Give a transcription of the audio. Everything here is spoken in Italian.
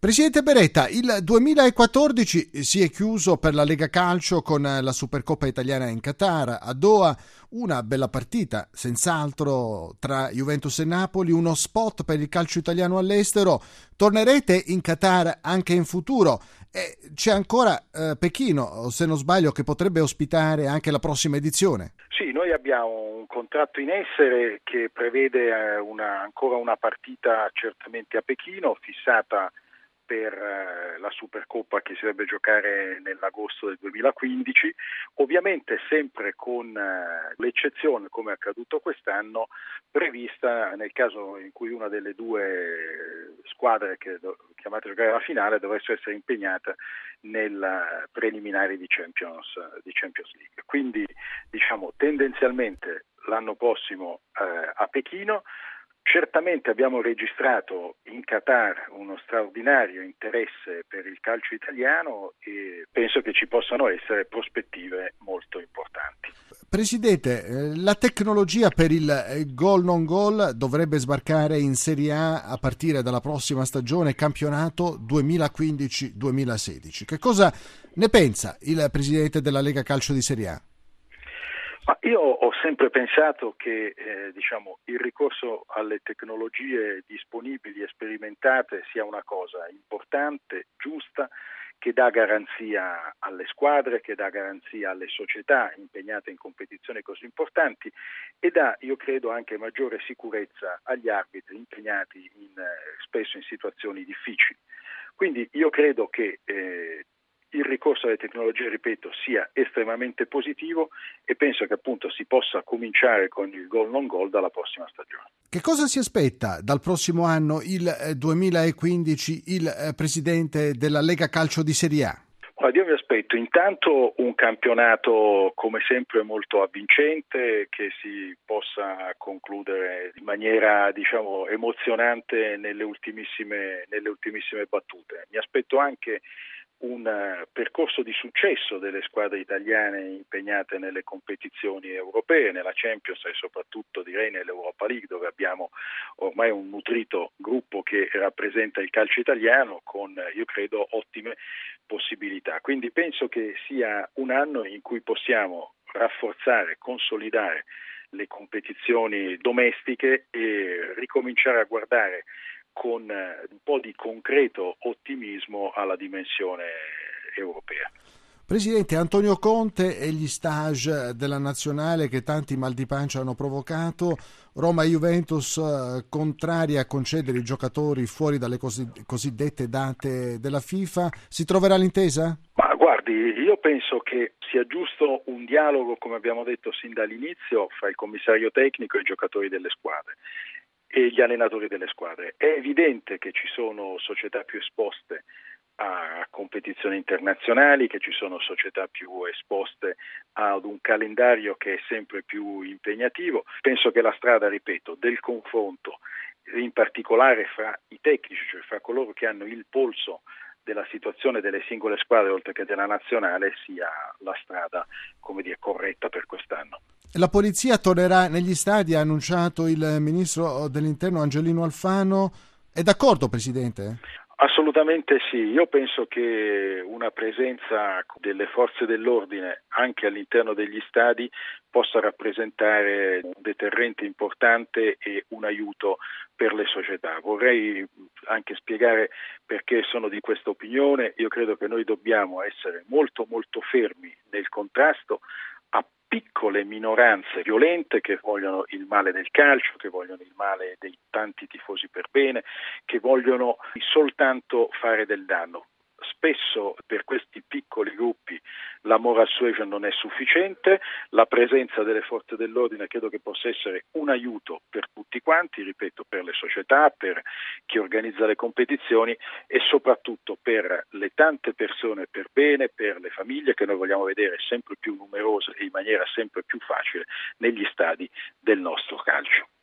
Presidente Beretta, il 2014 si è chiuso per la Lega Calcio con la Supercoppa italiana in Qatar, a Doha una bella partita, senz'altro tra Juventus e Napoli, uno spot per il calcio italiano all'estero. Tornerete in Qatar anche in futuro e c'è ancora eh, Pechino, se non sbaglio, che potrebbe ospitare anche la prossima edizione. Sì, noi abbiamo un contratto in essere che prevede eh, una, ancora una partita certamente a Pechino, fissata per eh, la Supercoppa che si dovrebbe giocare nell'agosto del 2015, ovviamente sempre con eh, l'eccezione, come è accaduto quest'anno, prevista nel caso in cui una delle due squadre che chiamate a giocare la finale dovesse essere impegnata nel preliminare di Champions, di Champions League. Quindi diciamo tendenzialmente l'anno prossimo eh, a Pechino Certamente abbiamo registrato in Qatar uno straordinario interesse per il calcio italiano e penso che ci possano essere prospettive molto importanti. Presidente, eh, la tecnologia per il eh, gol non gol dovrebbe sbarcare in Serie A a partire dalla prossima stagione campionato 2015-2016. Che cosa ne pensa il Presidente della Lega Calcio di Serie A? Ma io ho sempre pensato che eh, diciamo, il ricorso alle tecnologie disponibili e sperimentate sia una cosa importante, giusta, che dà garanzia alle squadre, che dà garanzia alle società impegnate in competizioni così importanti e dà, io credo, anche maggiore sicurezza agli arbitri impegnati in, eh, spesso in situazioni difficili. Quindi io credo che eh, il ricorso alle tecnologie, ripeto, sia estremamente positivo e penso che appunto si possa cominciare con il gol non gol dalla prossima stagione. Che cosa si aspetta dal prossimo anno, il 2015, eh, il eh, presidente della Lega Calcio di Serie A? Guarda, io mi aspetto intanto un campionato come sempre molto avvincente che si possa concludere in maniera diciamo, emozionante nelle ultimissime, nelle ultimissime battute. Mi aspetto anche un eh, percorso di successo delle squadre italiane impegnate nelle competizioni europee, nella Champions e soprattutto direi nell'Europa League dove abbiamo ormai un nutrito gruppo che rappresenta il calcio italiano con io credo ottime possibilità. Quindi penso che sia un anno in cui possiamo rafforzare, consolidare le competizioni domestiche e ricominciare a guardare con eh, un po' di concreto ottimismo alla dimensione europea. Presidente Antonio Conte e gli stage della nazionale che tanti mal di pancia hanno provocato, Roma e Juventus eh, contrari a concedere i giocatori fuori dalle cosiddette date della FIFA, si troverà l'intesa? Ma guardi, io penso che sia giusto un dialogo, come abbiamo detto sin dall'inizio, fra il commissario tecnico e i giocatori delle squadre e gli allenatori delle squadre. È evidente che ci sono società più esposte a competizioni internazionali, che ci sono società più esposte ad un calendario che è sempre più impegnativo. Penso che la strada, ripeto, del confronto, in particolare fra i tecnici, cioè fra coloro che hanno il polso della situazione delle singole squadre oltre che della nazionale sia la strada dire, corretta per quest'anno. La polizia tornerà negli stadi, ha annunciato il ministro dell'interno Angelino Alfano. È d'accordo, Presidente? Assolutamente sì, io penso che una presenza delle forze dell'ordine anche all'interno degli stadi possa rappresentare un deterrente importante e un aiuto per le società. Vorrei anche spiegare perché sono di questa opinione, io credo che noi dobbiamo essere molto molto fermi nel contrasto piccole minoranze violente che vogliono il male del calcio, che vogliono il male dei tanti tifosi per bene, che vogliono soltanto fare del danno spesso per questi piccoli gruppi la moral suasion non è sufficiente, la presenza delle forze dell'ordine credo che possa essere un aiuto per tutti quanti, ripeto, per le società, per chi organizza le competizioni e soprattutto per le tante persone per bene, per le famiglie che noi vogliamo vedere sempre più numerose e in maniera sempre più facile negli stadi del nostro calcio.